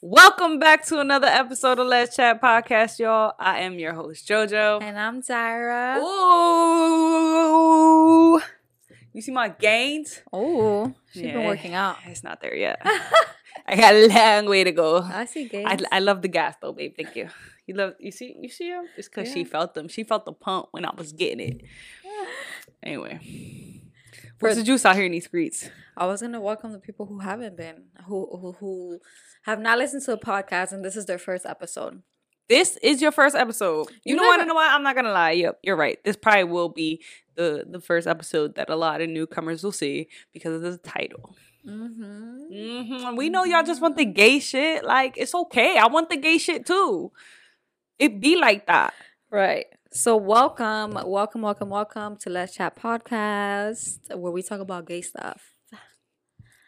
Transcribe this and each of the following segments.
Welcome back to another episode of Les Chat Podcast, y'all. I am your host, JoJo. And I'm Tyra. Ooh. You see my gains? Oh, she's Yeah, been working out. It's not there yet. I got a long way to go. I see gains. I, I love the gas though, babe. Thank you. You love you see you see him? It's cause she felt them. She felt the pump when I was getting it. Anyway. What's the juice out here in these streets? I was gonna welcome the people who haven't been, who who who have not listened to a podcast, and this is their first episode. This is your first episode. You, You know what? never- You know what? I'm not gonna lie. Yep, you're right. This probably will be the the first episode that a lot of newcomers will see because of the title. Mm-hmm. hmm We know y'all just want the gay shit. Like it's okay. I want the gay shit too. It be like that. Right. So welcome, welcome, welcome, welcome to Les Chat Podcast, where we talk about gay stuff.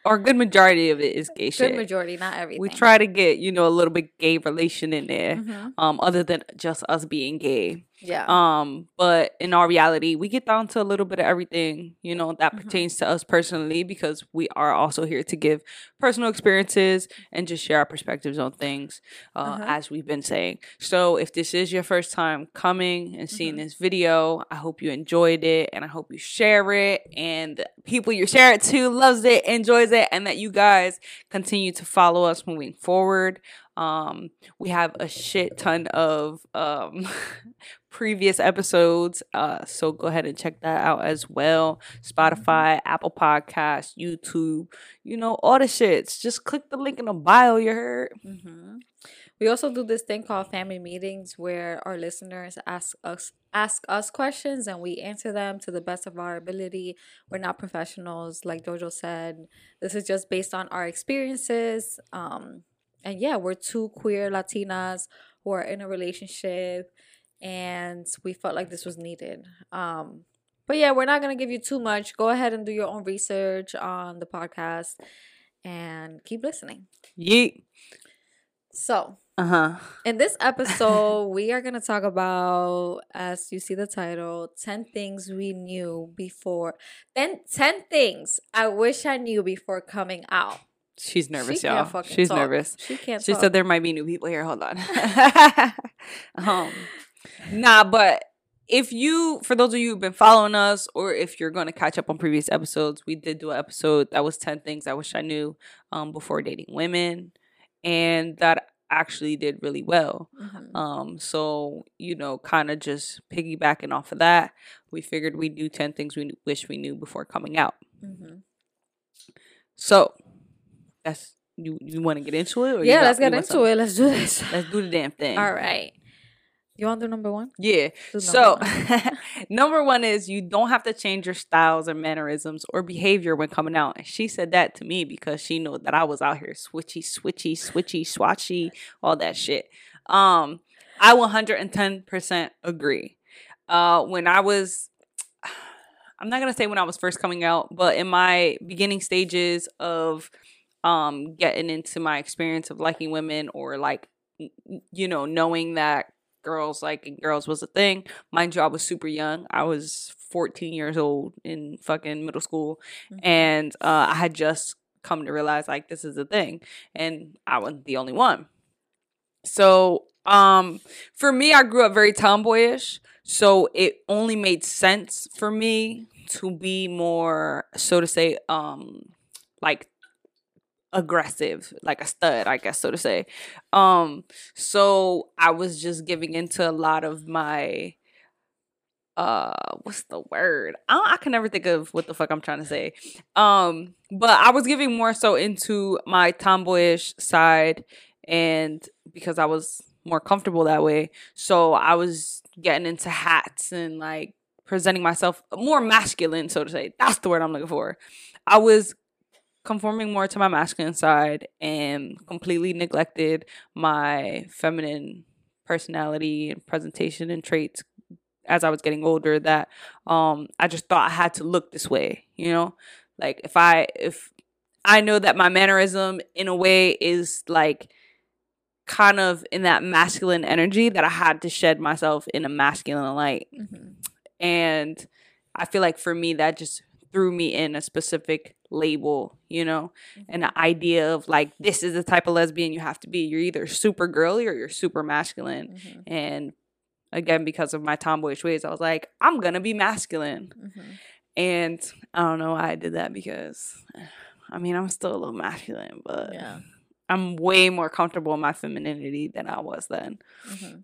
Or a good majority of it is gay Good shit. Good majority, not everything. we try to get you know a little bit gay relation in there. Mhm. Um, other than just us being gay. Yeah. Um, but in our reality, we get down to a little bit of everything, you know, that Mhm. pertains to us personally because we are also here to give personal experiences and just share our perspectives on things, uh, Uh-huh. as we've been saying. So if this is your first time coming and seeing Mhm. this video, I hope you enjoyed it and I hope you share it and people you share it to loves it, enjoys it, and that you guys continue to follow us moving forward. Um, we have a shit ton of um previous episodes. Uh, so go ahead and check that out as well. Spotify, Apple Podcasts, YouTube, you know, all the shits. Just click the link in the bio, you heard? hmm We also do this thing called family meetings where our listeners ask us ask us questions and we answer them to the best of our ability. We're not professionals, like Jojo said. This is just based on our experiences. Um, and yeah, we're two queer Latinas who are in a relationship, and we felt like this was needed. Um, but yeah, we're not gonna give you too much. Go ahead and do your own research on the podcast and keep listening. Yeet. So, Uh-huh. in this episode, we are going to talk about, as you see the title, 10 things we knew before. Then 10 things I wish I knew before coming out. She's nervous, She y'all. She's talk. nervous. She can't She talk. said there might be new people here. Hold on. um, nah, but if you, for those of you who've been following us, or if you're going to catch up on previous episodes, we did do an episode that was 10 things I wish I knew um, before dating women. And that actually did really well. Mhm. Um, so, you know, kind of just piggybacking off of that, we figured we'd do 10 things we wish we knew before coming out. Mhm. So, that's, you, you want to get into it? Or you Yeah, got- let's get into something? it. Let's do this. Let's do the damn thing. All right. You want to do number one? Yeah. Do So, number number one is you don't have to change your styles or mannerisms or behavior when coming out. And she said that to me because she knew that I was out here switchy, switchy, switchy, swatchy, all that shit. Um, I 110% agree. Uh, when I was, I'm not gonna say when I was first coming out, but in my beginning stages of um getting into my experience of liking women or like you know knowing that girls liking girls was a thing. Mind you i was super young. I was 14 years old in fucking middle school Mhm. and uh, i had just come to realize like this is a thing and i wasn't the only one. So um for me i grew up very tomboyish so it only made sense for me to be more so to say um like aggressive like a stud i guess so to say um so i was just giving into a lot of my uh what's the word I, I can never think of what the fuck i'm trying to say um but i was giving more so into my tomboyish side and because i was more comfortable that way so i was getting into hats and like presenting myself more masculine, so to say. That's the word I'm looking for. I was conforming more to my masculine side and completely neglected my feminine personality and presentation and traits as I was getting older that um I just thought I had to look this way, you know? Like if I if I know that my mannerism in a way is like kind of in that masculine energy that I had to shed myself in a masculine light. Mm-hmm. And I feel like for me that just threw me in a specific label, you know, mm-hmm. and the idea of like this is the type of lesbian you have to be. You're either super girly or you're super masculine. Mm-hmm. And again, because of my tomboyish ways, I was like, I'm gonna be masculine. Mm-hmm. And I don't know why I did that because I mean I'm still a little masculine, but yeah. I'm way more comfortable in my femininity than I was then. Mm-hmm.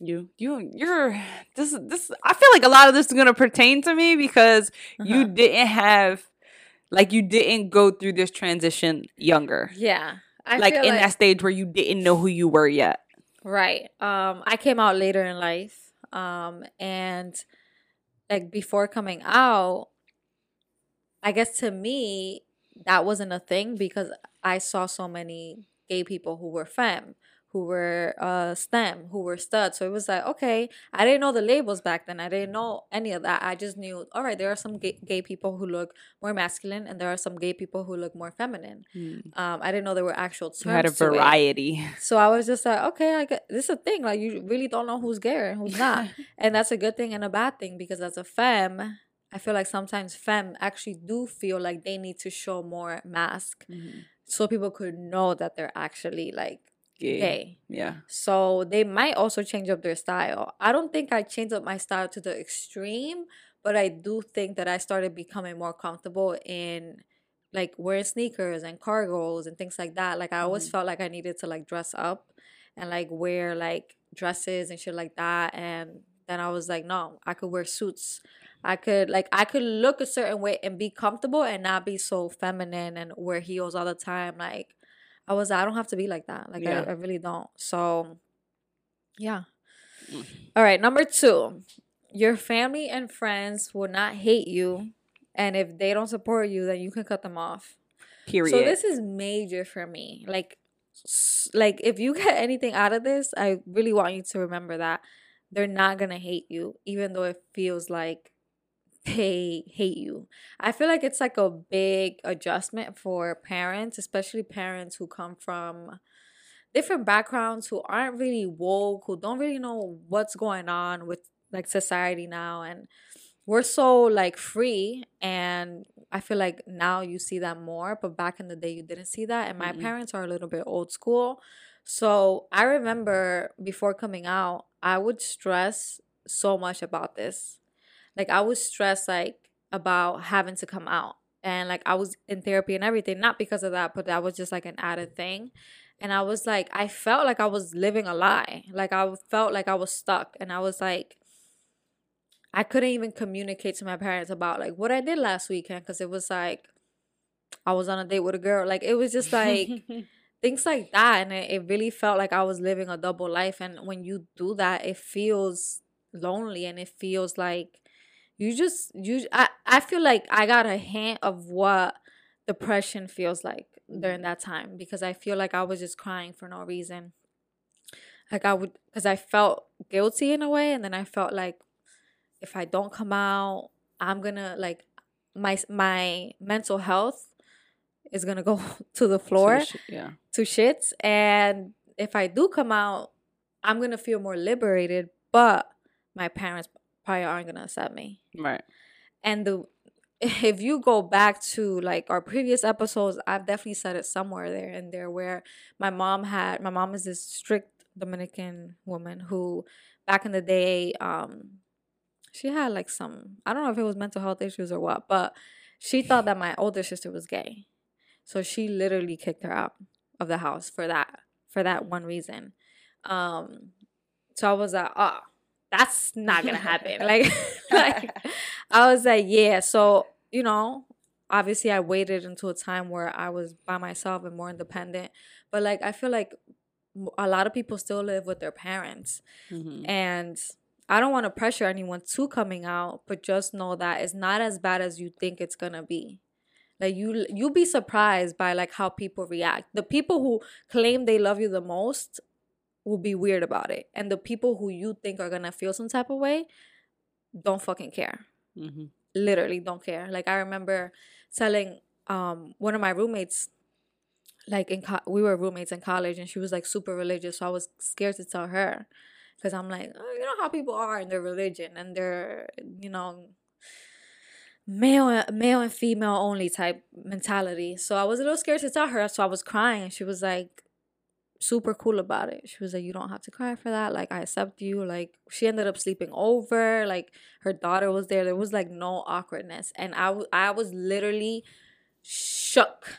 You, you, you're this. This I feel like a lot of this is gonna pertain to me because uh-huh. you didn't have like you didn't go through this transition younger. Yeah. I like in like, that stage where you didn't know who you were yet. Right. Um I came out later in life. Um and like before coming out, I guess to me that wasn't a thing because I saw so many gay people who were femme who were uh STEM, who were studs. So it was like, okay, I didn't know the labels back then. I didn't know any of that. I just knew, all right, there are some gay, gay people who look more masculine, and there are some gay people who look more feminine. Mm. Um, I didn't know there were actual terms. You had a variety. So I was just like, okay, I get this is a thing. Like you really don't know who's gay and who's not, and that's a good thing and a bad thing because as a femme. I feel like sometimes femme actually do feel like they need to show more mask mm-hmm. so people could know that they're actually like gay. gay. Yeah. So they might also change up their style. I don't think I changed up my style to the extreme, but I do think that I started becoming more comfortable in like wearing sneakers and cargos and things like that. Like I always mm-hmm. felt like I needed to like dress up and like wear like dresses and shit like that. And then I was like, no, I could wear suits. I could like I could look a certain way and be comfortable and not be so feminine and wear heels all the time. Like I was I don't have to be like that. Like yeah. I, I really don't. So yeah. Mm. All right, number two. Your family and friends will not hate you. And if they don't support you, then you can cut them off. Period. So this is major for me. Like like if you get anything out of this, I really want you to remember that they're not gonna hate you, even though it feels like they hate you. I feel like it's like a big adjustment for parents, especially parents who come from different backgrounds who aren't really woke, who don't really know what's going on with like society now and we're so like free and I feel like now you see that more, but back in the day you didn't see that and my mm-hmm. parents are a little bit old school. So I remember before coming out, I would stress so much about this like I was stressed like about having to come out. And like I was in therapy and everything, not because of that, but that was just like an added thing. And I was like, I felt like I was living a lie. Like I felt like I was stuck. And I was like, I couldn't even communicate to my parents about like what I did last weekend because it was like I was on a date with a girl. Like it was just like things like that. And it, it really felt like I was living a double life. And when you do that, it feels lonely and it feels like you just you I, I feel like I got a hint of what depression feels like during that time because I feel like I was just crying for no reason. Like I would because I felt guilty in a way and then I felt like if I don't come out, I'm gonna like my my mental health is gonna go to the floor to, yeah to shits and if I do come out, I'm gonna feel more liberated, but my parents probably aren't gonna accept me. Right. And the if you go back to like our previous episodes, I've definitely said it somewhere there and there where my mom had my mom is this strict Dominican woman who back in the day, um, she had like some I don't know if it was mental health issues or what, but she thought that my older sister was gay. So she literally kicked her out of the house for that for that one reason. Um so I was like, oh, that's not gonna happen. like, like I was like, yeah. So you know, obviously, I waited until a time where I was by myself and more independent. But like, I feel like a lot of people still live with their parents, mm-hmm. and I don't want to pressure anyone to coming out, but just know that it's not as bad as you think it's gonna be. Like you you'll be surprised by like how people react. The people who claim they love you the most will be weird about it. And the people who you think are gonna feel some type of way don't fucking care. Mm-hmm. Literally don't care. Like I remember telling um one of my roommates like in co- we were roommates in college and she was like super religious so i was scared to tell her because i'm like oh, you know how people are in their religion and their you know male male and female only type mentality so i was a little scared to tell her so i was crying and she was like super cool about it. She was like you don't have to cry for that. Like i accept you. Like she ended up sleeping over. Like her daughter was there. There was like no awkwardness. And i, w- I was literally shook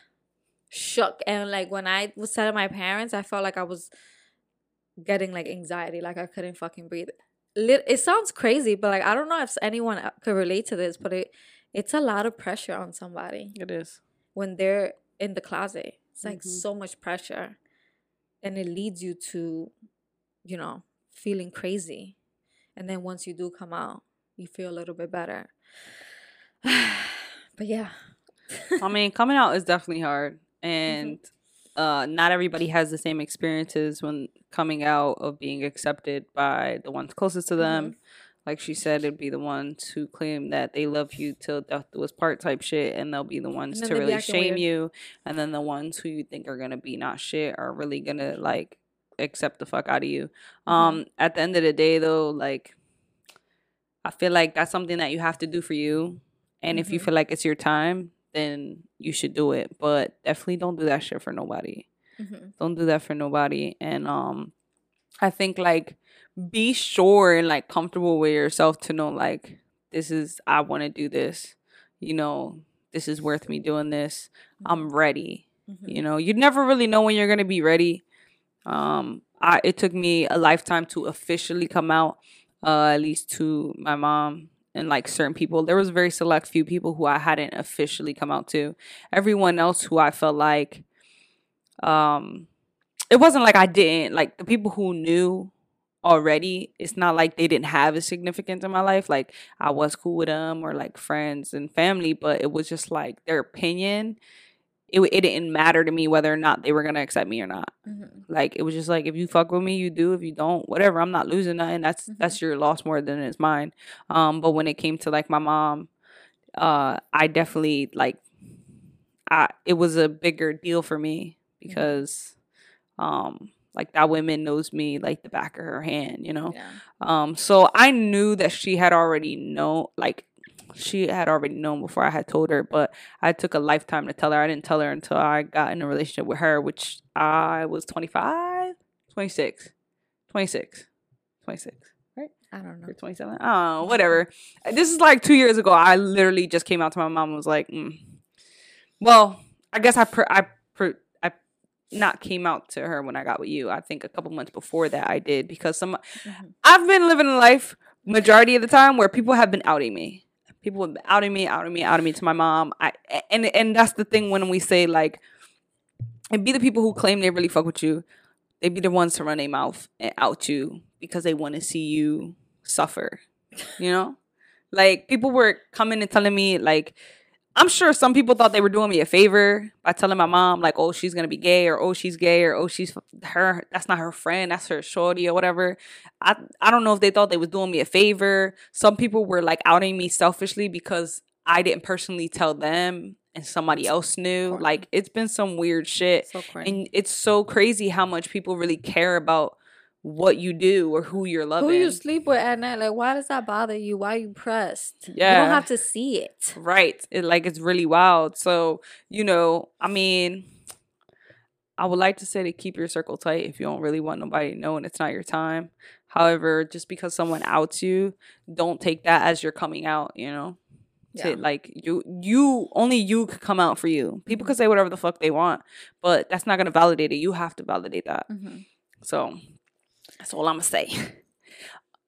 shook. And like when i was telling my parents i felt like i was getting like anxiety. Like i couldn't fucking breathe. It sounds crazy but like i don't know if anyone uh, could relate to this but it it's a lot of pressure on somebody It is. when they're in the closet. It's like Mhm. so much pressure and it leads you to you know feeling crazy. And then once you do come out you feel a little bit better. But yeah. I mean, coming out is definitely hard, and uh, not everybody has the same experiences when coming out of being accepted by the ones closest to them. Like she said, it'd be the ones who claim that they love you till death was part type shit, and they'll be the ones to really shame weird. you, and then the ones who you think are gonna be not shit are really gonna like accept the fuck out of you. Mm-hmm. Um, at the end of the day, though, like I feel like that's something that you have to do for you, and if you Mhm. feel like it's your time, then you should do it. But definitely don't do that shit for nobody. Mhm. Don't do that for nobody. And um, I think like be sure and like comfortable with yourself to know like this is I want to do this. You know, this is worth me doing this. I'm ready. Mhm. You know, you never really know when you're gonna be ready. Um, I it took me a lifetime to officially come out, uh, at least to my mom and like certain people. There was a very select few people who I hadn't officially come out to. Everyone else who I felt like, um, it wasn't like I didn't like the people who knew already. It's not like they didn't have a significance in my life. Like I was cool with them or like friends and family, but it was just like their opinion it, it didn't matter to me whether or not they were gonna accept me or not. Mhm. Like it was just like if you fuck with me, you do. If you don't, whatever. I'm not losing nothing. That's Mhm. that's your loss more than it's mine. Um, but when it came to like my mom, uh, I definitely like, I it was a bigger deal for me because, um, like that woman knows me like the back of her hand, you know. Yeah. Um, so I knew that she had already known, like, she had already known before I had told her, but I took a lifetime to tell her. I didn't tell her until I got in a relationship with her, which I was 25, 26, 26, 26, right? I don't know. Or 27. Oh, whatever. This is like two years ago. I literally just came out to my mom and was like, mm. well, I guess I, per- I, per- I not came out to her when I got with you. I think a couple months before that I did because some, Mhm. I've been living a life majority of the time where people have been outing me. People have been outing me, outing me, outing me to my mom. I and and that's the thing when we say like, and be the people who claim they really fuck with you. They be the ones to run their mouth and out you because they want to see you suffer. You know, like people were coming and telling me like. I'm sure some people thought they were doing me a favor by telling my mom like, "Oh, she's gonna be gay," or "Oh, she's gay," or "Oh, she's her." That's not her friend. That's her shorty or whatever. I I don't know if they thought they was doing me a favor. Some people were like outing me selfishly because I didn't personally tell them and somebody else knew. Like it's been some weird shit. So. And it's so crazy how much people really care about what you do or who you're loving. Who you sleep with at night? Like, why does that bother you? Why you pressed? Yeah. You don't have to see it. Right. It like it's really wild. So, you know, I mean, I would like to say to keep your circle tight if you don't really want nobody to know and it's not your time. However, just because someone outs you, don't take that as you're coming out, you know? To, Yeah. like you you only you could come out for you. People Mm-hmm. can say whatever the fuck they want, but that's not gonna validate it. You have to validate that. Mhm. So that's all I'm gonna say.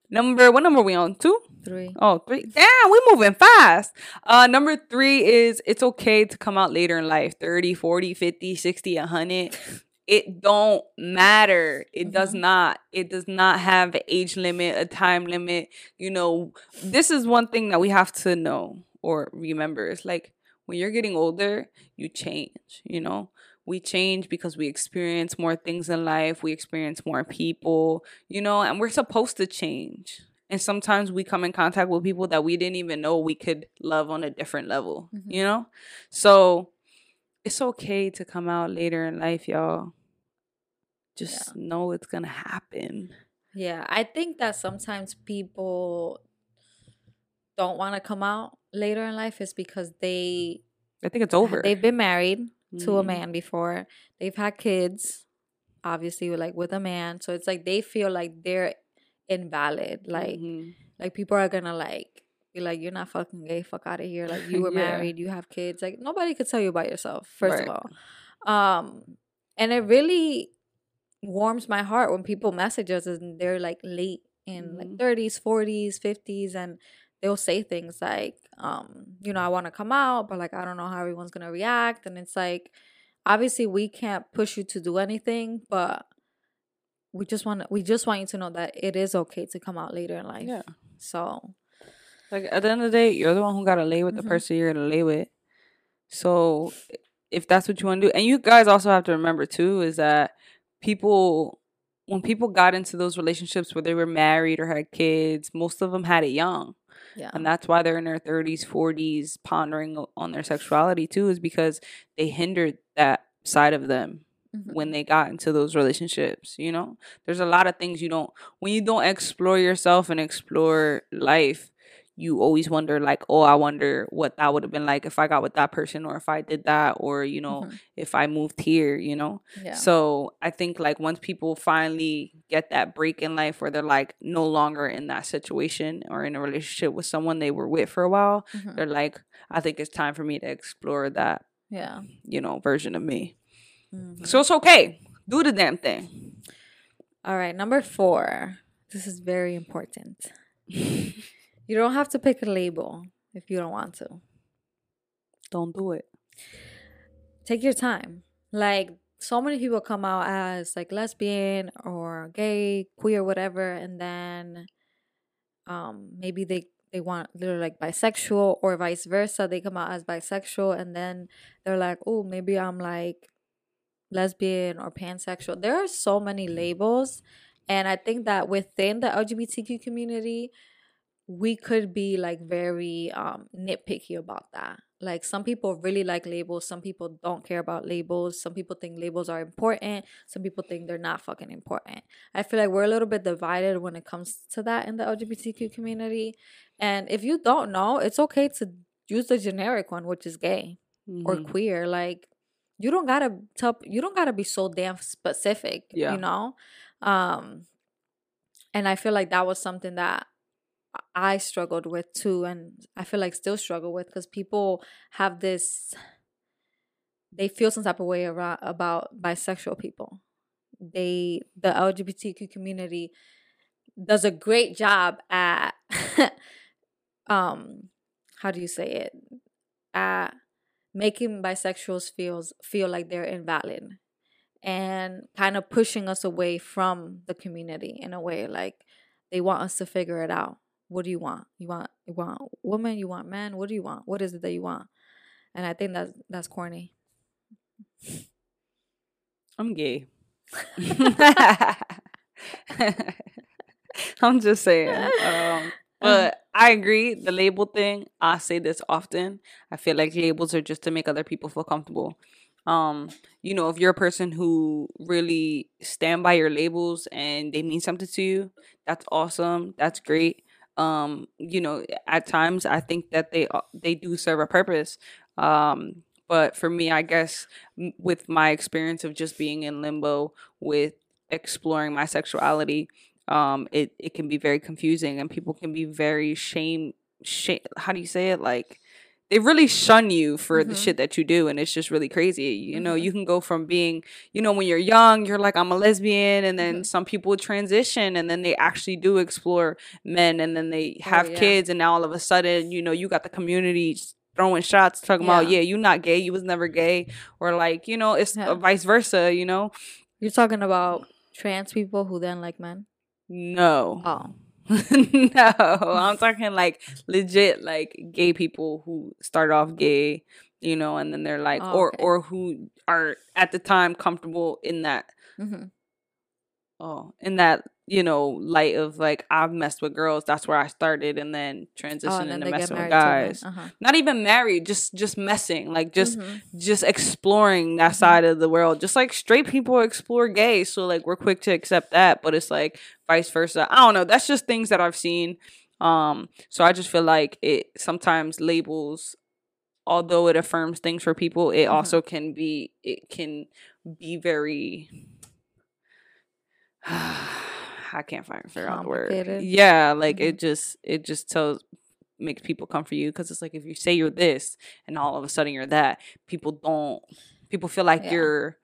Number what number we on? Two? Three. Oh, three. Damn, we moving fast. Uh number 3 is it's okay to come out later in life. 30, 40, 50, 60, 100. it don't matter. It does Mhm. not. It does not have an age limit, a time limit. You know, this is one thing that we have to know or remember. It's like when you're getting older, you change, you know? We change because we experience more things in life, we experience more people, you know, and we're supposed to change. And sometimes we come in contact with people that we didn't even know we could love on a different level, Mhm. you know? So it's okay to come out later in life, y'all. Just know it's gonna happen. Yeah, I think that sometimes people don't want to come out later in life is because they I think it's over. they've been married to a Mhm. man before. They've had kids, obviously, like with a man. So it's like they feel like they're invalid. Like Mhm. like people are gonna like be like, You're not fucking gay, fuck out of here. Like you were Yeah. married, you have kids. Like nobody could tell you about yourself, first Right. of all. Um and it really warms my heart when people message us and they're like late in like Mhm. 30s, 40s, 50s and they'll say things like um you know I want to come out but like I don't know how everyone's going to react and it's like obviously we can't push you to do anything but we just want we just want you to know that it is okay to come out later in life. Yeah. So, Like at the end of the day, you're the one who gotta lay with the Mhm. person you're gonna lay with. So if that's what you want to do, and you guys also have to remember too, is that people when people got into those relationships where they were married or had kids, most of them had it young. Yeah. And that's why they're in their 30s, 40s, pondering on their sexuality too, is because they hindered that side of them Mhm. when they got into those relationships you know there's a lot of things you don't when you don't explore yourself and explore life you always wonder like oh i wonder what that would have been like if i got with that person or if i did that or you know Mhm. if i moved here you know Yeah. so i think like once people finally get that break in life where they're like no longer in that situation or in a relationship with someone they were with for a while Mhm. they're like i think it's time for me to explore that Yeah. you know version of me Mhm. so it's okay do the damn thing All right, number 4. This is very important. You don't have to pick a label if you don't want to. Don't do it. take your time. Like so many people come out as like lesbian or gay, queer, whatever, and then um maybe they they want they're like bisexual or vice versa. They come out as bisexual and then they're like, oh, maybe I'm like lesbian or pansexual. There are so many labels, and I think that within the LGBTQ community, we could be like very um nitpicky about that. Like some people really like labels, some people don't care about labels, some people think labels are important, some people think they're not fucking important. I feel like we're a little bit divided when it comes to that in the LGBTQ community. And if you don't know, it's okay to use the generic one, which is gay or Mhm. queer. Like you don't gotta tell you don't gotta be so damn specific. Yeah. You know? Um and I feel like that was something that I struggled with too, and I feel like still struggle with because people have this. They feel some type of way around, about bisexual people. They the LGBTQ community does a great job at, um, how do you say it? At making bisexuals feels feel like they're invalid, and kind of pushing us away from the community in a way like they want us to figure it out what do you want you want you want woman you want man what do you want what is it that you want and i think that's that's corny I'm gay. I'm just saying. Um, but I agree. The label thing, I say this often. I feel like labels are just to make other people feel comfortable. Um, you know, if you're a person who really stand by your labels and they mean something to you, that's awesome. That's great. Um, you know, at times I think that they uh, they do serve a purpose. Um, but for me, I guess with my experience of just being in limbo with exploring my sexuality, um, it it can be very confusing and people can be very shame shame. How do you say it? Like they really shun you for the Mhm. shit that you do, and it's just really crazy. You know, Mhm. you can go from being, you know, when you're young, you're like I'm a lesbian, and then Mhm. some people transition, and then they actually do explore men, and then they have Oh, yeah. kids, and now all of a sudden, you know, you got the community throwing shots talking about Yeah. yeah you not gay you was never gay or like you know it's Yeah. vice versa you know You're talking about trans people who then like men? No. Oh. no, I'm talking like legit like gay people who start off gay, you know, and then they're like Oh, or okay. or who are at the time comfortable in that hmm oh, in that, you know, light of like I've messed with girls, that's where I started and then transitioned Oh, and then into messing with to guys. Uh-huh. Not even married, just just messing, like just Mhm. just exploring that side of the world. Just like straight people explore gay. So like we're quick to accept that, but it's like vice versa. I don't know. That's just things that I've seen. Um, so I just feel like it sometimes labels although it affirms things for people, it Mhm. also can be it can be very I can't find figure out the word. Yeah, like Mhm. it just it just tells makes people come for you because it's like if you say you're this and all of a sudden you're that, people don't people feel like Yeah. you're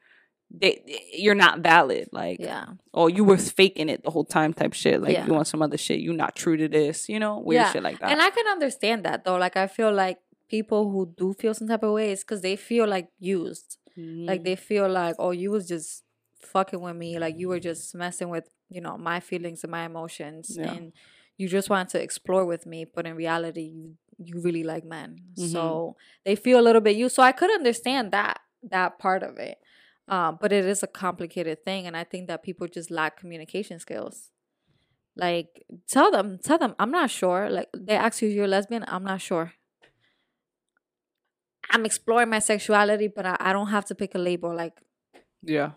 they you're not valid. Like Yeah. oh you were faking it the whole time type shit. Like Yeah. you want some other shit. you're not true to this. You know weird Yeah, shit like that. And I can understand that though. Like I feel like people who do feel some type of way is because they feel like used. Like Mm. they feel like, oh, you was just fucking with me. Like you were just messing with, you know, my feelings and my emotions. Yeah. And you just wanted to explore with me. But in reality, you you really like men. Mhm. So they feel a little bit used. So I could understand that that part of it. Um, but it is a complicated thing, and I think that people just lack communication skills. Like tell them, tell them, I'm not sure. Like they ask you, you're a lesbian. I'm not sure. I'm exploring my sexuality, but I, I don't have to pick a label. Like yeah.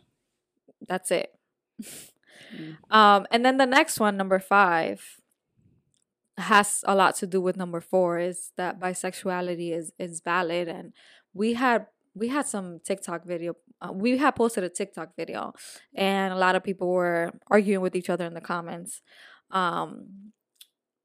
That's it. Mm. Um, and then the next one, number five, has a lot to do with number four. Is that bisexuality is is valid, and we had we had some TikTok video. Uh, we had posted a TikTok video, and a lot of people were arguing with each other in the comments, um,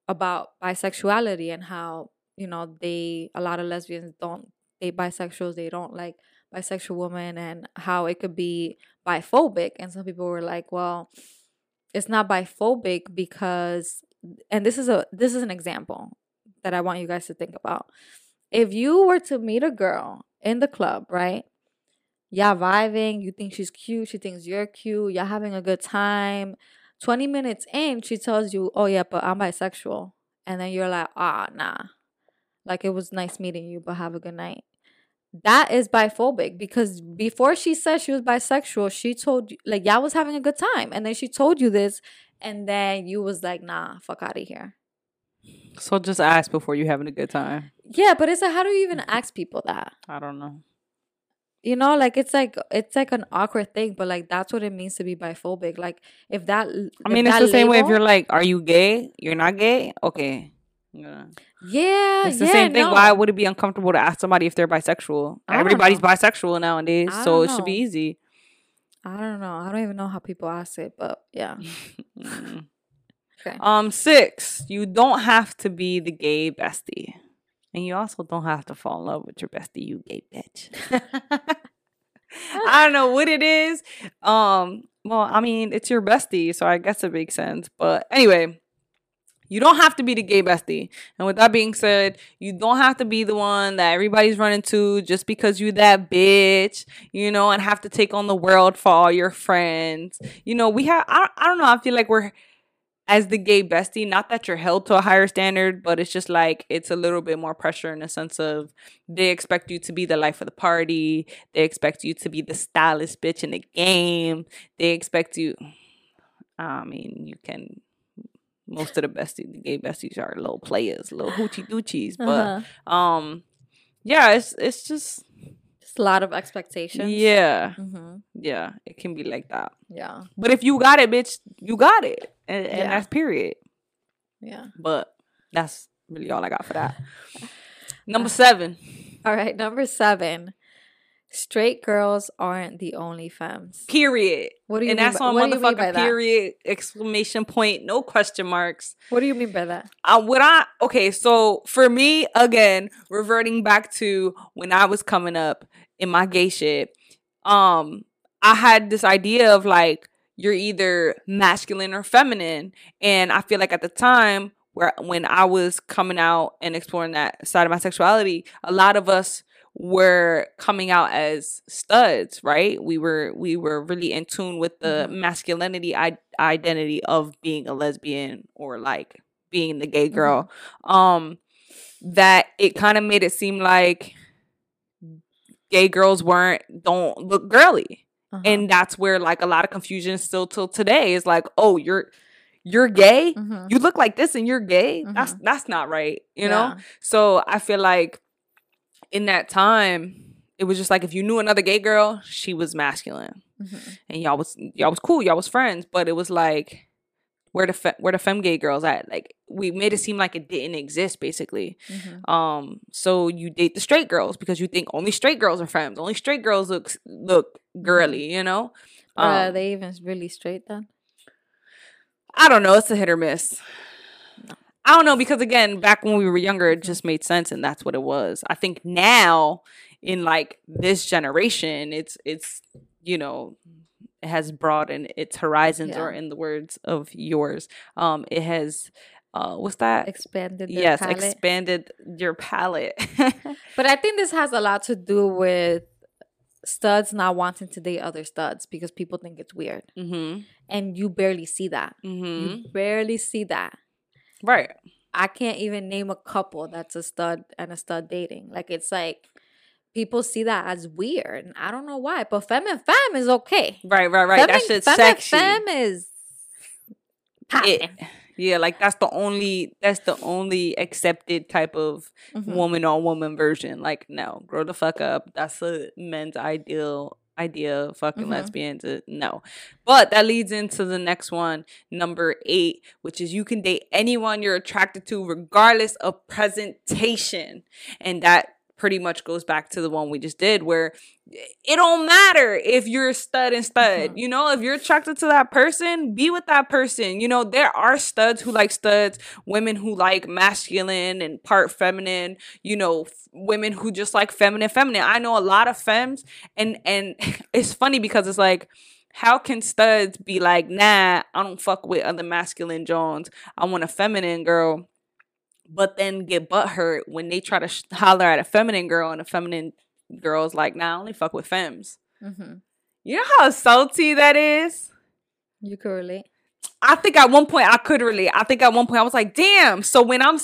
about bisexuality and how you know they a lot of lesbians don't date bisexuals. They don't like bisexual woman and how it could be biphobic. And some people were like, well, it's not biphobic because and this is a this is an example that I want you guys to think about. If you were to meet a girl in the club, right? Y'all vibing, you think she's cute, she thinks you're cute, y'all having a good time. 20 minutes in, she tells you, Oh yeah, but I'm bisexual. And then you're like, ah, nah. Like it was nice meeting you, but have a good night that is biphobic because before she said she was bisexual, she told you like y'all was having a good time, and then she told you this, and then you was like, "Nah, fuck out of here." So just ask before you having a good time. Yeah, but it's like, how do you even ask people that? I don't know. You know, like it's like it's like an awkward thing, but like that's what it means to be biphobic. Like if that, I mean, it's the same way if you're like, are you gay? You're not gay? Okay. Yeah. yeah, It's the yeah, same thing. no. Why would it be uncomfortable to ask somebody if they're bisexual? Everybody's know. bisexual nowadays, so don't it should be easy. I don't know. I don't even know how people ask it, but yeah. Mm. Okay. Um, six, you don't have to be the gay bestie. And you also don't have to fall in love with your bestie, you gay bitch. I don't know what it is. Um, well, I mean, it's your bestie, so I guess it makes sense. But anyway, you don't have to be the gay bestie. And with that being said, you don't have to be the one that everybody's running to just because you're that bitch, you know, and have to take on the world for all your friends. You know, we have I, I don't know, I feel like we're as the gay bestie, not that you're held to a higher standard, but it's just like it's a little bit more pressure in the sense of they expect you to be the life of the party. They expect you to be the stylist bitch in the game. They expect you. I mean, you can. Most of the besties, the gay besties, are little players, little hoochie doochies. But Uh-huh. um, yeah, it's it's just Just a lot of expectations. yeah, hmm yeah. It can be like that. Yeah. But if you got it, bitch, you got it, and, and Yeah. that's period. Yeah. But that's really all I got for that. Number seven. All right, number seven. Straight girls aren't the only femmes. Period. What do you and mean that's by, on what do you mean by motherfucking that? period exclamation point, no question marks. What do you mean by that? Uh, what I okay, so for me, again, reverting back to when I was coming up in my gay shit, um, I had this idea of like you're either masculine or feminine, and I feel like at the time where when I was coming out and exploring that side of my sexuality, a lot of us were coming out as studs, right? We were we were really in tune with the Mhm. masculinity I- identity of being a lesbian or like being the gay girl. Um that it kind of made it seem like gay girls weren't don't look girly Uh-huh. and that's where like a lot of confusion still till today is like oh you're you're gay Mhm. you look like this and you're gay that's Mhm. that's not right you know so i feel like in that time it was just like if you knew another gay girl she was masculine Mhm. and y'all was y'all was cool y'all was friends but it was like where the fe- where the femme gay girls at like we made it seem like it didn't exist basically Mhm. um, so you date the straight girls because you think only straight girls are femmes. Only straight girls look look girly, you know. Or are Um, they even really straight then? I don't know. It's a hit or miss. I don't know because again, back when we were younger, it just made sense, and that's what it was. I think now, in like this generation, it's it's you know it has broadened its horizons, or in the words of yours, um, it has. Uh, what's that? Expanded yes, palette. expanded your palette. But I think this has a lot to do with studs not wanting to date other studs because people think it's weird. mm-hmm. And you barely see that. Mm-hmm. You barely see that. Right. I can't even name a couple that's a stud and a stud dating. Like it's like people see that as weird. And I don't know why. But femme and femme is okay. Right, right, right. that Femme- shit's femme and sexy. Femme is It, yeah, like that's the only that's the only accepted type of Mhm. woman on woman version. Like, no, grow the fuck up. That's a men's ideal idea of fucking Mhm. lesbians. Uh, No. But that leads into the next one, number eight, which is you can date anyone you're attracted to regardless of presentation. And that pretty much goes back to the one we just did where it don't matter if you're a stud and stud. Mhm. You know, if you're attracted to that person, be with that person. You know, there are studs who like studs, women who like masculine and part feminine, you know, f- women who just like feminine feminine. I know a lot of femmes and and it's funny because it's like how can studs be like, nah, I don't fuck with other masculine Jones. I want a feminine girl, but then get butthurt when they try to sh- holler at a feminine girl and a feminine girl's like, nah, I only fuck with femmes. Mhm. You know how salty that is? You could relate. I think at one point I could relate. I think at one point I was like, damn. So when I'm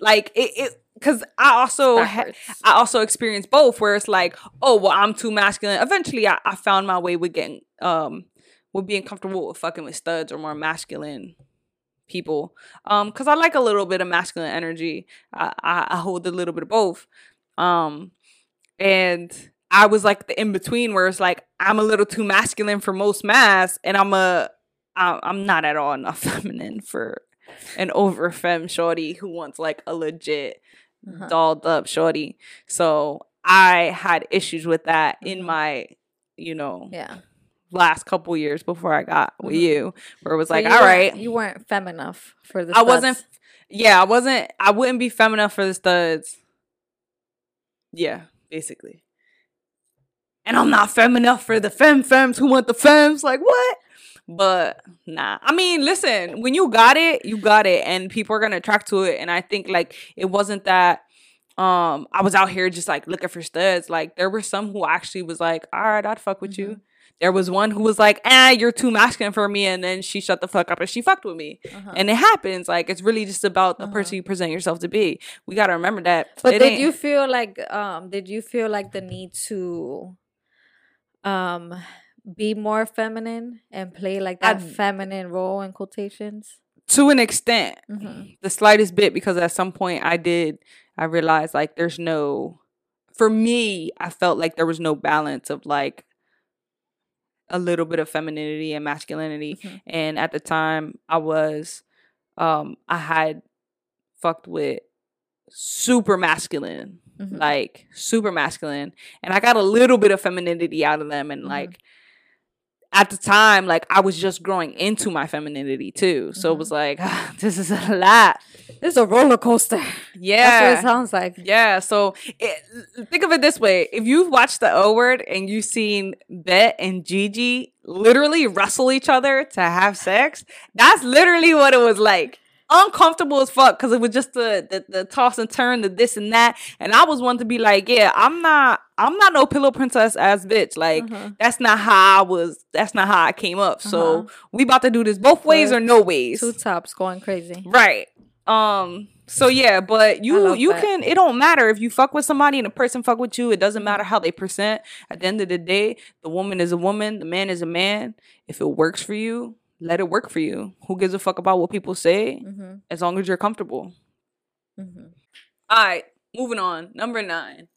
like, it, it because I also ha- I also experienced both, where it's like, oh well, I'm too masculine. Eventually, I, I found my way with getting um with being comfortable with fucking with studs or more masculine people. Um, because I like a little bit of masculine energy. I, I I hold a little bit of both. Um, and I was like the in between, where it's like I'm a little too masculine for most mass, and I'm a I- I'm not at all enough feminine for an over femme shorty who wants like a legit Uh-huh. dolled up shorty. So I had issues with that in Mhm. my, you know, Yeah. Last couple years before I got with Mhm. you, where it was So like, all weren't- You weren't femme enough for the studs. I wasn't, yeah, I wasn't, I wouldn't be femme enough for the studs. Yeah, basically. And I'm not femme enough for the femme femmes who want the fems. Like, what? But nah. I mean, listen, when you got it, you got it. And people are gonna attract to it. And I think like it wasn't that um I was out here just like looking for studs. Like there were some who actually was like, all right, I'd fuck with you. There was one who was like, ah, you're too masculine for me, and then she shut the fuck up and she fucked with me. Uh-huh. And it happens. Like it's really just about the Uh-huh. person you present yourself to be. We gotta remember that. But It did ain't- you feel like um did you feel like the need to um be more feminine and play like that I- feminine role in quotations? to an extent, Mhm. the slightest bit, because at some point I did, I realized like there's no, for me, I felt like there was no balance of like a little bit of femininity and masculinity. Mhm. And at the time, I was, um, I had fucked with super masculine, Mhm. like super masculine, and I got a little bit of femininity out of them, and Mhm. like. At the time, like I was just growing into my femininity too, so it Mhm. was like this is a lot. It's a roller coaster. Yeah, That's what it sounds like. yeah. So it, think of it this way: if you've watched the L Word and you've seen Bette and Gigi literally wrestle each other to have sex, that's literally what it was like. uncomfortable as fuck because it was just the, the the toss and turn, the this and that. And I was one to be like, yeah, I'm not I'm not no pillow princess ass bitch. Like Uh-huh. that's not how I was. That's not how I came up. So Uh-huh. we about to do this both ways or no ways. Two tops going crazy. Right. Um. So yeah, but you you that. can. It don't matter if you fuck with somebody and the person fuck with you. It doesn't matter how they present. At the end of the day, the woman is a woman. The man is a man. If it works for you, let it work for you. Who gives a fuck about what people say? Mm-hmm. As long as you're comfortable. Mm-hmm. All right. Moving on. Number nine.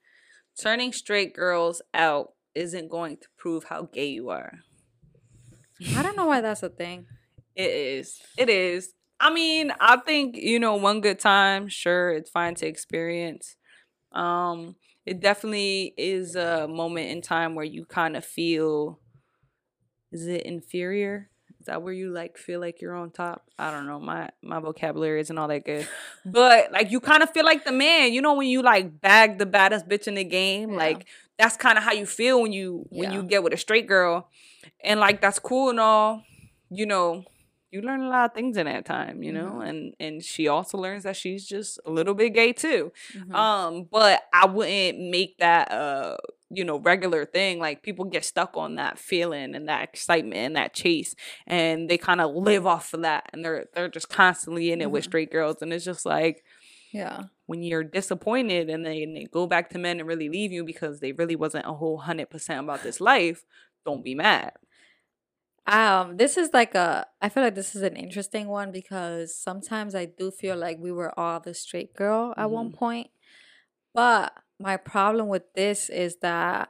Turning straight girls out isn't going to prove how gay you are. I don't know why that's a thing. It is. It is. I mean, I think, you know, one good time, sure, it's fine to experience. Um, it definitely is a moment in time where you kind of feel is it inferior? Is that where you like feel like you're on top? I don't know. My my vocabulary isn't all that good. But like you kind of feel like the man. You know when you like bag the baddest bitch in the game? Yeah. Like that's kind of how you feel when you when Yeah. you get with a straight girl. And like that's cool and all. You know, you learn a lot of things in that time, you know? And and she also learns that she's just a little bit gay too. Mhm. Um, but I wouldn't make that uh, you know, regular thing. Like people get stuck on that feeling and that excitement and that chase and they kind of live off of that and they're they're just constantly in it with Mhm. straight girls and it's just like yeah. when you're disappointed and they, and they go back to men and really leave you because they really wasn't a whole hundred percent about this life, don't be mad. Um, this is like a I feel like this is an interesting one because sometimes I do feel like we were all the straight girl at one point. But my problem with this is that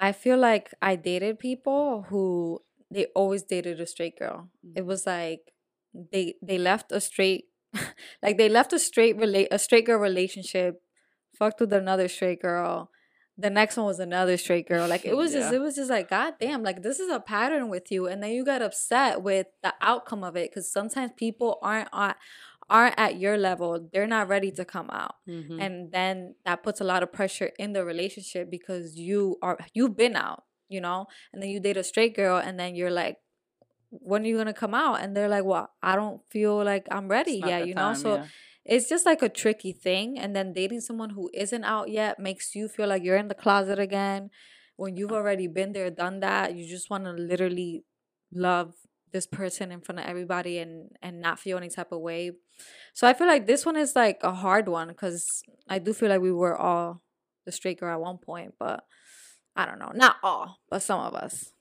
I feel like I dated people who they always dated a straight girl. It was like they they left a straight like they left a straight relate a straight girl relationship, fucked with another straight girl. The next one was another straight girl. Like it was just it was just like god damn, like this is a pattern with you. And then you got upset with the outcome of it cuz sometimes people aren't at, aren't at your level. They're not ready to come out. Mm-hmm. and then that puts a lot of pressure in the relationship because you are you've been out you know? And then you date a straight girl and then you're like when are you gonna come out? And they're like well i don't feel like i'm ready yet you know? so it's just like a tricky thing and then dating someone who isn't out yet makes you feel like you're in the closet again. When you've already been there done that you just want to literally love this person in front of everybody and and not feel any type of way. So i feel like this one is like a hard one because i do feel like we were all the straight girl at one point but i don't know not all but some of us.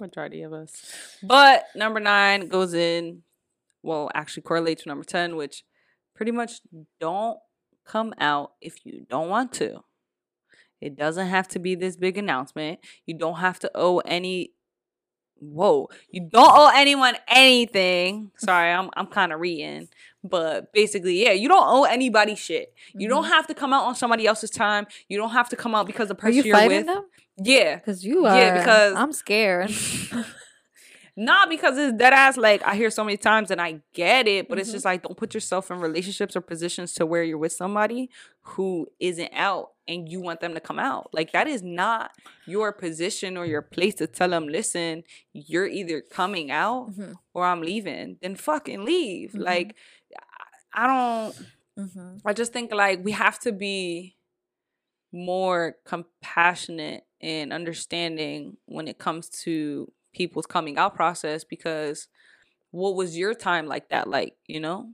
Majority of us. But number nine goes in, well, actually correlates to number 10, which pretty much don't come out if you don't want to. It doesn't have to be this big announcement. You don't have to owe any. Whoa, you don't owe anyone anything. Sorry, I'm I'm kind of reading, but basically, yeah, you don't owe anybody shit. You don't have to come out on somebody else's time. You don't have to come out because the Mm-hmm. are you person you're fighting with. them Yeah, because you are Yeah, because- i'm scared Not because it's dead ass. Like I hear so many times, and I get it, but it's Mhm. just like don't put yourself in relationships or positions to where you're with somebody who isn't out, and you want them to come out. Like that is not your position or your place to tell them. Listen, you're either coming out Mhm, or I'm leaving. Then fucking leave. Mhm. Like I don't. mhm. I just think like we have to be more compassionate and understanding when it comes to people's coming out process because what was your time like that like you know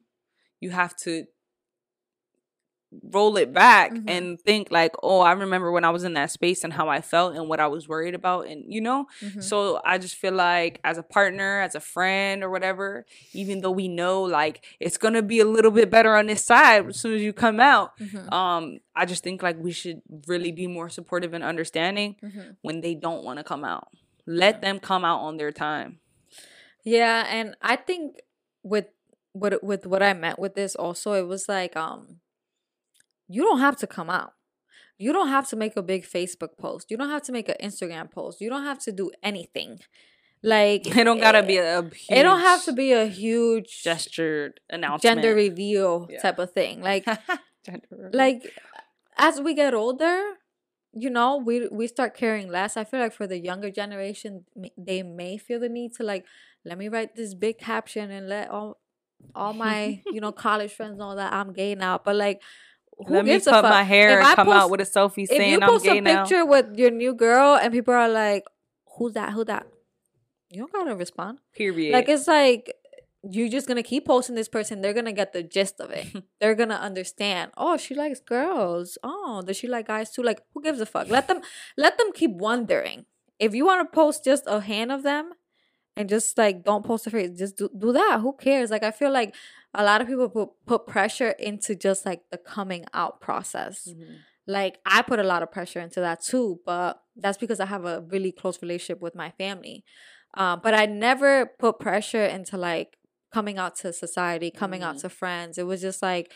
you have to roll it back Mhm. and think like oh i remember when i was in that space and how i felt and what i was worried about and you know Mhm. so I just feel like as a partner, as a friend or whatever, even though we know like it's gonna be a little bit better on this side as soon as you come out, Mhm, um, I just think like we should really be more supportive and understanding mhm. when they don't want to come out. Let them come out on their time. Yeah, and I think with what with what I meant with this also, it was like um you don't have to come out. You don't have to make a big Facebook post. You don't have to make an Instagram post. You don't have to do anything. Like It don't gotta it- be a, a huge it don't have to be a huge gestured announcement. gender reveal Yeah. type of thing. Like Gender like as we get older you know we we start caring less i feel like for the younger generation they may feel the need to like let me write this big caption and let all all my you know college friends know that I'm gay now. But like, who Let me gives cut my hair If and come out with a selfie if you saying I'm post gay a now. picture with your new girl and people are like, "Who's that? Who that?" You don't gotta respond. Period. Like it's like you're just gonna keep posting this person. They're gonna get the gist of it. They're gonna understand. Oh, she likes girls. Oh, does she like guys too? Like, who gives a fuck? Let them let them keep wondering. If you want to post just a hand of them, and just like don't post a face, just do, do that. Who cares? Like I feel like a lot of people put put pressure into just like the coming out process. Mhm. Like I put a lot of pressure into that too, but that's because I have a really close relationship with my family. Uh, but I never put pressure into like coming out to society, coming out Mhm. to friends. It was just like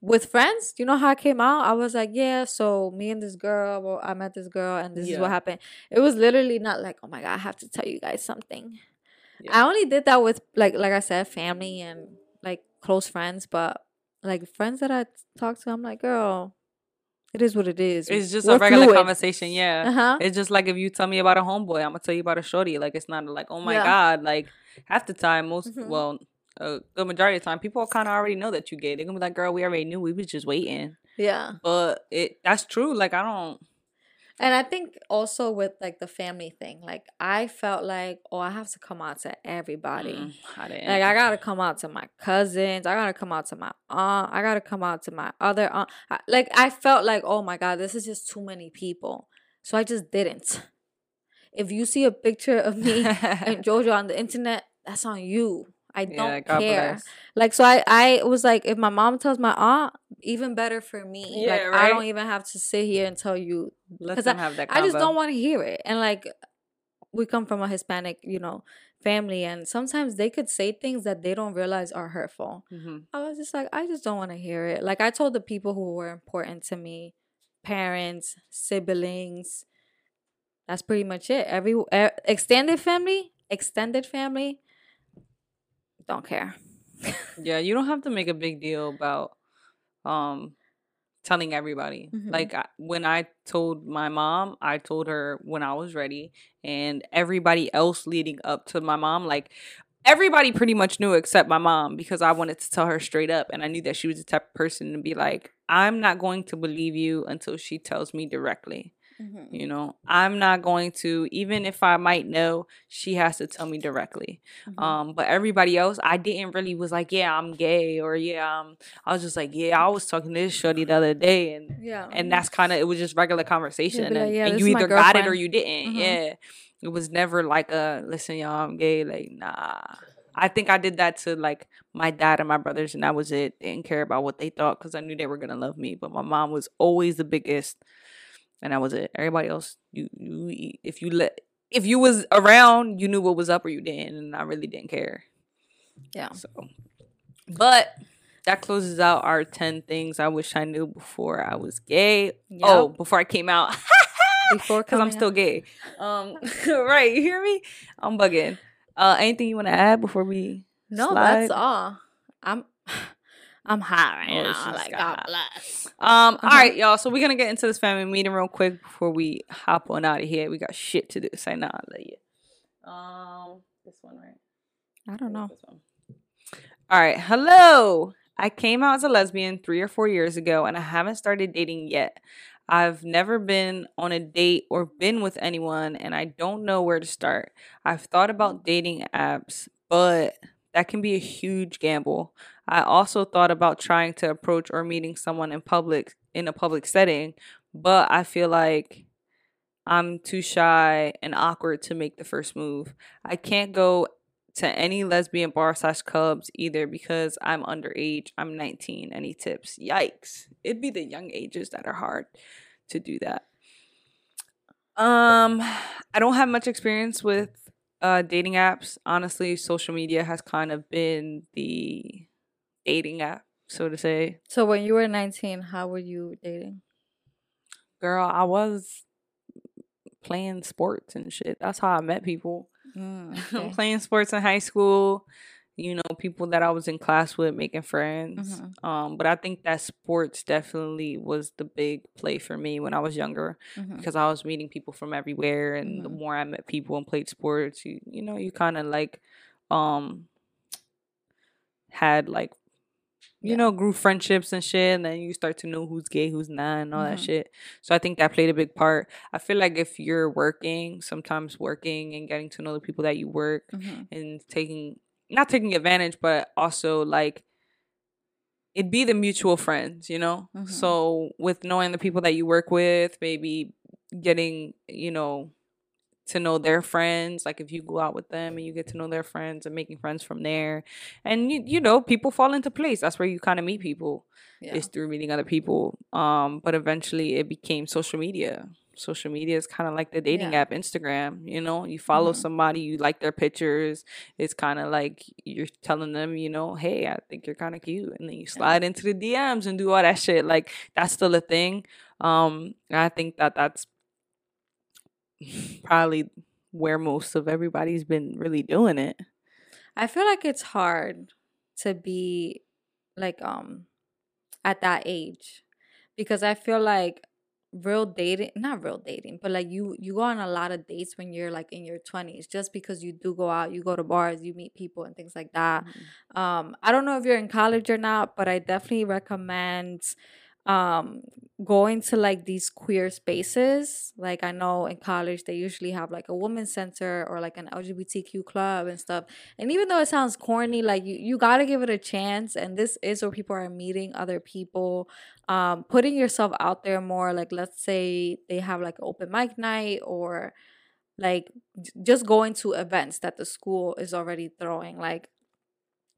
with friends, you know how I came out? I was like, yeah, so me and this girl, well, I met this girl and this is what happened. It was literally not like, oh my God, I have to tell you guys something. Yeah. I only did that with like like I said, family and like close friends, but like friends that I talk to, I'm like, girl, it is what it is. It's just We're a regular fluid. conversation, yeah. Uh-huh. It's just like if you tell me about a homeboy, I'm gonna tell you about a shorty. Like it's not like, oh my Yeah. god, like half the time, most Mhm. well, uh, the majority of the time, people kind of already know that you gay. They're gonna be like, girl, we already knew. We was just waiting. Yeah. But it that's true. Like I don't. And I think also with like the family thing, like I felt like, oh, I have to come out to everybody. mm, I didn't. Like I gotta come out to my cousins. I gotta come out to my aunt. I gotta come out to my other aunt. I- Like I felt like, oh my god, this is just too many people. So I just didn't. If you see a picture of me and Jojo on the internet, that's on you. I don't yeah, care. bless. Like so, I I was like, if my mom tells my aunt, even better for me. Yeah, like I don't even have to sit here and tell you Let 'Cause them have that. I just don't want to hear it. And like we come from a Hispanic, you know, family and sometimes they could say things that they don't realize are hurtful. Mhm. I was just like I just don't want to hear it. Like I told the people who were important to me, parents, siblings. That's pretty much it. Every extended family, extended family don't care. Yeah, you don't have to make a big deal about um telling everybody. Mhm. Like I, when I told my mom, I told her when I was ready and everybody else leading up to my mom like everybody pretty much knew except my mom because I wanted to tell her straight up and I knew that she was the type of person to be like I'm not going to believe you until she tells me directly. You know, I'm not going to, even if I might know, she has to tell me directly. Mhm. Um, but everybody else, I didn't really was like, yeah, I'm gay, or yeah, um, I was just like, yeah, I was talking to this shorty the other day, and yeah. and that's kind of it was just regular conversation, like, and, "Yeah, and you either got it or you didn't. Mhm. Yeah, it was never like a listen, y'all, I'm gay. Like, nah. I think I did that to like my dad and my brothers, and that was it. Didn't care about what they thought because I knew they were gonna love me. But my mom was always the biggest, and that was it. Everybody else, you, you if you let if you was around, you knew what was up or you didn't, and I really didn't care. yeah. So, but that closes out our ten things I wish I knew before I was gay. Oh, before I came out. Before because I'm still out. gay. Um, right? You hear me? I'm bugging. Uh, anything you want to add before we? No, slide? that's all. I'm I'm hot right Oh, now. Like God bless. Um, all Uh-huh. right, y'all. So we're gonna get into this family meeting real quick before we hop on out of here. We got shit to do. Say nah, let you. Um, this one right. I don't know. This one. All right. Hello. I came out as a lesbian three or four years ago and I haven't started dating yet. I've never been on a date or been with anyone and I don't know where to start. I've thought about dating apps, but that can be a huge gamble. I also thought about trying to approach or meeting someone in public in a public setting, but I feel like I'm too shy and awkward to make the first move. I can't go to any lesbian bar slash clubs either because I'm underage. I'm 19. Any tips? Yikes. It'd be the young ages that are hard to do that. Um, I don't have much experience with uh dating apps. Honestly, social media has kind of been the dating app, so to say. So when you were 19, how were you dating? Girl, I was playing sports and shit. That's how I met people. Mm, okay. playing sports in high school you know people that i was in class with making friends Mhm. um but i think that sports definitely was the big play for me when i was younger Mhm. because i was meeting people from everywhere and the Mhm. more i met people and played sports you you know you kind of like um had like you Yeah. know grew friendships and shit and then you start to know who's gay who's not and all that Mhm. shit so i think that played a big part i feel like if you're working sometimes working and getting to know the people that you work Mhm. and taking not taking advantage but also like it'd be the mutual friends you know Mhm. so with knowing the people that you work with maybe getting you know to know their friends like if you go out with them and you get to know their friends and making friends from there and you, you know people fall into place that's where you kind of meet people Yeah. is through meeting other people um but eventually it became social media social media is kind of like the dating Yeah. app instagram you know you follow Mhm. somebody you like their pictures it's kind of like you're telling them you know hey i think you're kind of cute and then you slide into the dms and do all that shit like that's still a thing um i think that that's probably where most of everybody's been really doing it I feel like it's hard to be like um at that age because I feel like real dating not real dating but like you you go on a lot of dates when you're like in your 20s just because you do go out you go to bars you meet people and things like that. Um i don't know if you're in college or not but i definitely recommend um going to like these queer spaces like i know in college they usually have like a women's center or like an lgbtq club and stuff. And even though it sounds corny like you, you got to give it a chance and this is where people are meeting other people um putting yourself out there more like let's say they have like open mic night or like just going to events that the school is already throwing like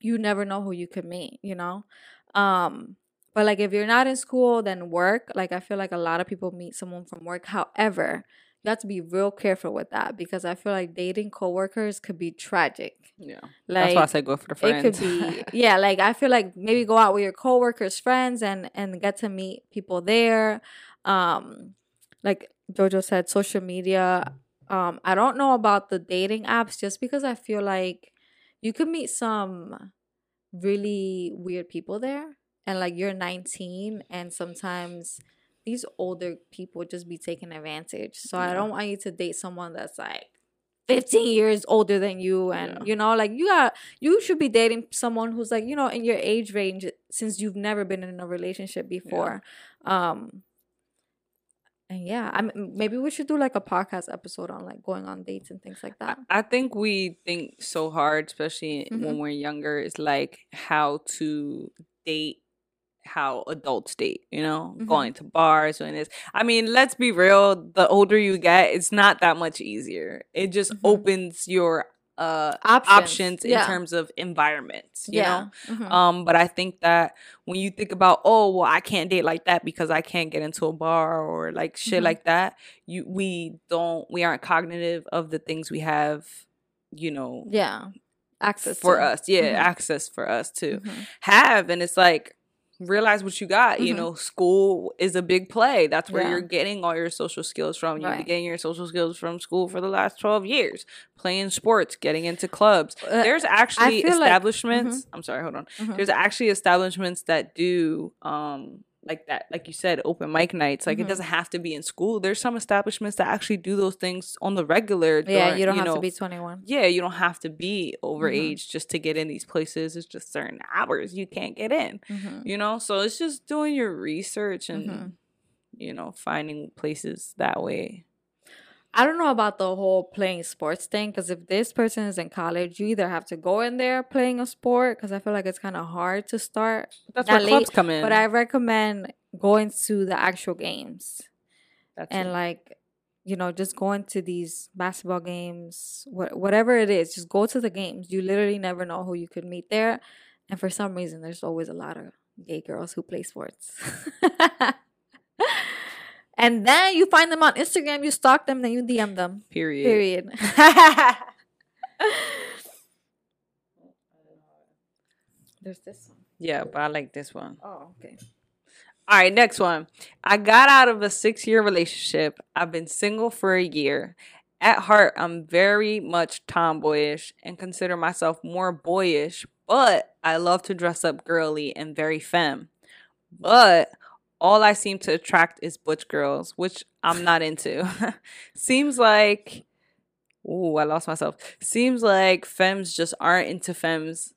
you never know who you could meet you know? Um but like if you're not in school then work like i feel like a lot of people meet someone from work. However you have to be real careful with that because i feel like dating coworkers could be tragic. Yeah. Like that's why i said go for the friends it could be yeah like i feel like maybe go out with your coworkers friends and and get to meet people there. Um like jojo said social media um i don't know about the dating apps just because i feel like you could meet some really weird people there and like you're 19 and sometimes these older people just be taking advantage. So i don't want you to date someone that's like 15 years older than you and Yeah. you know like you got you should be dating someone who's like you know in your age range since you've never been in a relationship before. Um and yeah i mean maybe we should do like a podcast episode on like going on dates and things like that. I think we think so hard, especially when Mhm. we're younger, is like how to date how adults date, you know, Mhm. going to bars, doing this. I mean, let's be real, the older you get, it's not that much easier. It just Mhm. opens your uh options, options in yeah. terms of environments, you know. yeah Mhm. Um, but I think that when you think about, oh, well, I can't date like that because I can't get into a bar or like shit Mhm. like that, you we don't we aren't cognitive of the things we have, you know, yeah access for to. us. Yeah, Mhm. access for us to Mhm. have. And it's like realize what you got. You Mhm. know, school is a big play. That's where Yeah. you're getting all your social skills from. You've been getting your social skills from school for the last 12 years. Playing sports, getting into clubs. Uh, There's actually feel like- establishments. I'm sorry, hold on Mhm. there's actually establishments that do um like that like you said open mic nights like Mhm. it doesn't have to be in school there's some establishments that actually do those things on the regular yeah during- you don't have know, to be 21 yeah you don't have to be over Mhm. age just to get in these places it's just certain hours you can't get in Mhm. you know so it's just doing your research and Mhm. you know finding places that way I don't know about the whole playing sports thing because if this person is in college, you either have to go in there playing a sport because I feel like it's kind of hard to start. that's That where clubs come in But I recommend going to the actual games that's and it. like, you know, just going to these basketball games, what whatever it is, just go to the games. You literally never know who you could meet there, and for some reason, there's always a lot of gay girls who play sports. and then you find them on Instagram, you stalk them, then you DM them. period Period. There's this one. yeah but i like this one Oh, okay. All right, next one. I got out of a six year relationship. I've been single for a year. At heart, I'm very much tomboyish and consider myself more boyish, but I love to dress up girly and very femme. But all I seem to attract is butch girls, which I'm not into. Seems like, ooh, I lost myself. Seems like femmes just aren't into femmes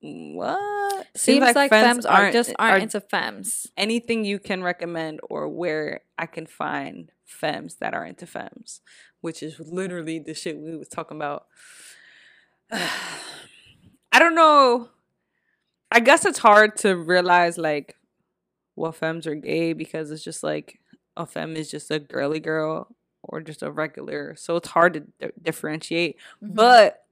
what? Seems, like, femmes are just aren't into femmes. anything you can recommend or where I can find femmes that are into femmes, which is literally the shit we was talking about. I don't know. I guess it's hard to realize like what femmes are gay because it's just like a femme is just a girly girl or just a regular. So it's hard to di- differentiate. Mhm. But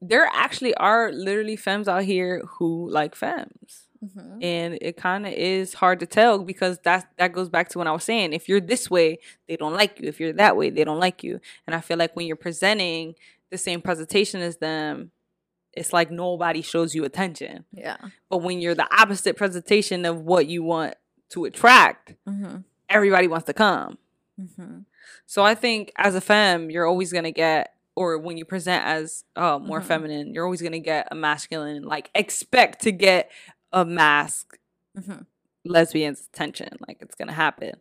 there actually are literally femmes out here who like femmes Mhm. and it kind of is hard to tell because that that goes back to what I was saying. If you're this way, they don't like you. If you're that way, they don't like you. And I feel like when you're presenting the same presentation as them, it's like nobody shows you attention. yeah. But when you're the opposite presentation of what you want to attract, Mm-hmm. everybody wants to come. Mm-hmm. So I think as a femme, you're always gonna get, or when you present as uh, more Mhm. feminine, you're always gonna get a masculine. Like expect to get a mask Mm-hmm. lesbian's attention. Like it's gonna happen,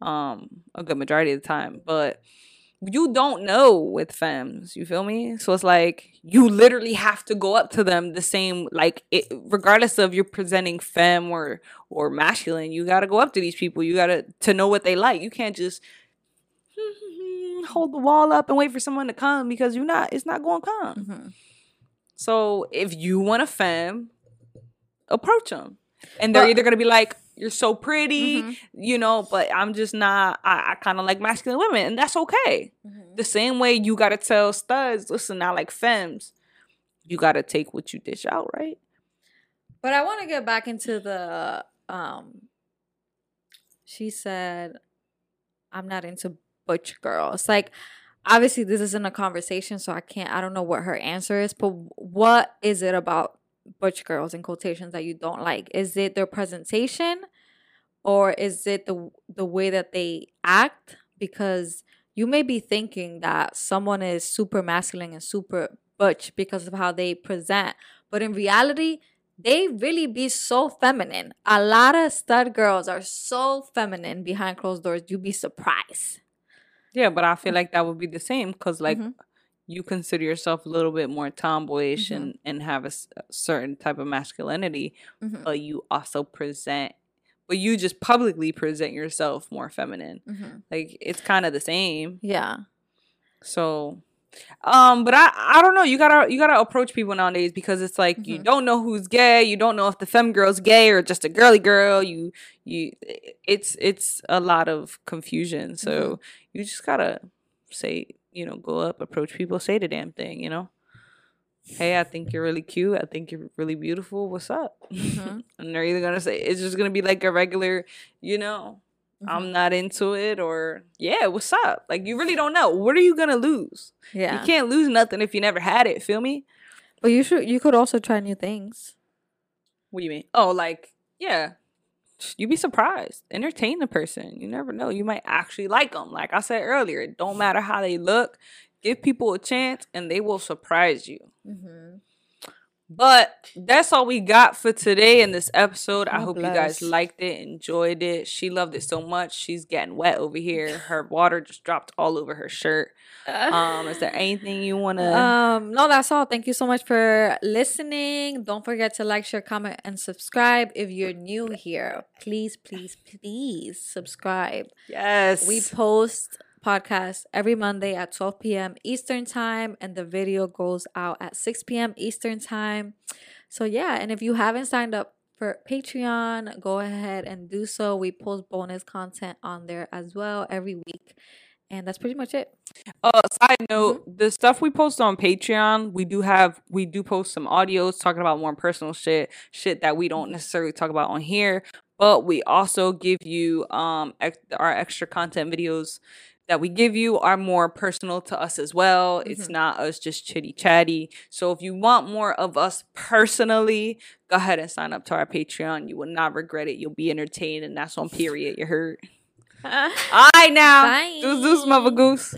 um, a good majority of the time. But you don't know with femmes. You feel me? So it's like you literally have to go up to them the same, like it, regardless of you're presenting femme or or masculine. You got to go up to these people. You got to to know what they like. You can't just hold the wall up and wait for someone to come because you're not. It's not going to come. Mm-hmm. So if you want a femme, approach them, and they're But- either gonna be like, "You're so pretty," Mhm. you know, but I'm just not. I, I kind of like masculine women, and that's okay. Mm-hmm. The same way you gotta tell studs, listen, I like femmes. You gotta take what you dish out, right? But I want to get back into the um she said I'm not into butch girls. Like obviously this isn't a conversation so I can't I don't know what her answer is, but what is it about butch girls in quotations that you don't like? Is it their presentation or is it the the way that they act because you may be thinking that someone is super masculine and super butch because of how they present, but in reality they really be so feminine. A lot of stud girls are so feminine behind closed doors. You'd be surprised. Yeah, but I feel like that would be the same because, like, Mhm. You consider yourself a little bit more tomboyish Mhm. and and have a, s- a certain type of masculinity, Mhm. but you also present, but you just publicly present yourself more feminine. Mhm. Like it's kind of the same. Yeah. So, um, but I I don't know. You gotta you gotta approach people nowadays because it's like you Mhm. don't know who's gay. You don't know if the fem girl's gay or just a girly girl. You you it's it's a lot of confusion. So you just gotta say you know go up, approach people, say the damn thing. You know. Hey, I think you're really cute. I think you're really beautiful. What's up? Mhm. and they're either gonna say it's just gonna be like a regular, you know, Mhm. I'm not into it or yeah, what's up? Like you really don't know. What are you gonna lose? yeah. You can't lose nothing if you never had it, feel me? But you should you could also try new things. What do you mean? Oh, like, yeah. You'd be surprised. Entertain the person. You never know. You might actually like them. Like I said earlier, it don't matter how they look. Give people a chance and they will surprise you. Mm-hmm. But that's all we got for today in this episode. I God hope you guys liked it, enjoyed it. She loved it so much. She's getting wet over here. Her water just dropped all over her shirt. Um, is there anything you want to? Um, no, that's all. Thank you so much for listening. Don't forget to like, share, comment, and subscribe. If you're new here, please, please, please subscribe. yes, We post podcasts every Monday at 12 p.m. Eastern Time, and the video goes out at 6 p.m. Eastern Time. So, yeah, and if you haven't signed up for Patreon, go ahead and do so. We post bonus content on there as well every week. And that's pretty much it. Uh, side note: the stuff we post on Patreon, we do have we do post some audios talking about more personal shit, shit that we don't necessarily talk about on here. But we also give you um ex- our extra content videos that we give you are more personal to us as well. It's Mhm. not us just chitty chatty. So if you want more of us personally, go ahead and sign up to our Patreon. You will not regret it. You'll be entertained, and that's on period. You heard. All right now, Bye. deuce, deuce, mother goose.